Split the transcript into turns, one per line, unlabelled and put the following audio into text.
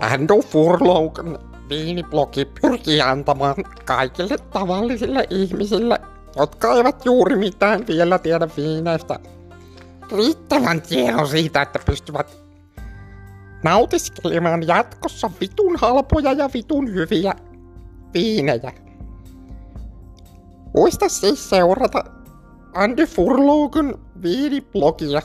Ando Furlougn viiniblogi pyrkii antamaan kaikille tavallisille ihmisille, jotka eivät juuri mitään vielä tiedä viineistä, riittävän tiedon siitä, että pystyvät nautiskelemaan jatkossa vitun halpoja ja vitun hyviä viinejä. Muista siis seurata Andy Furlougn viiniblogia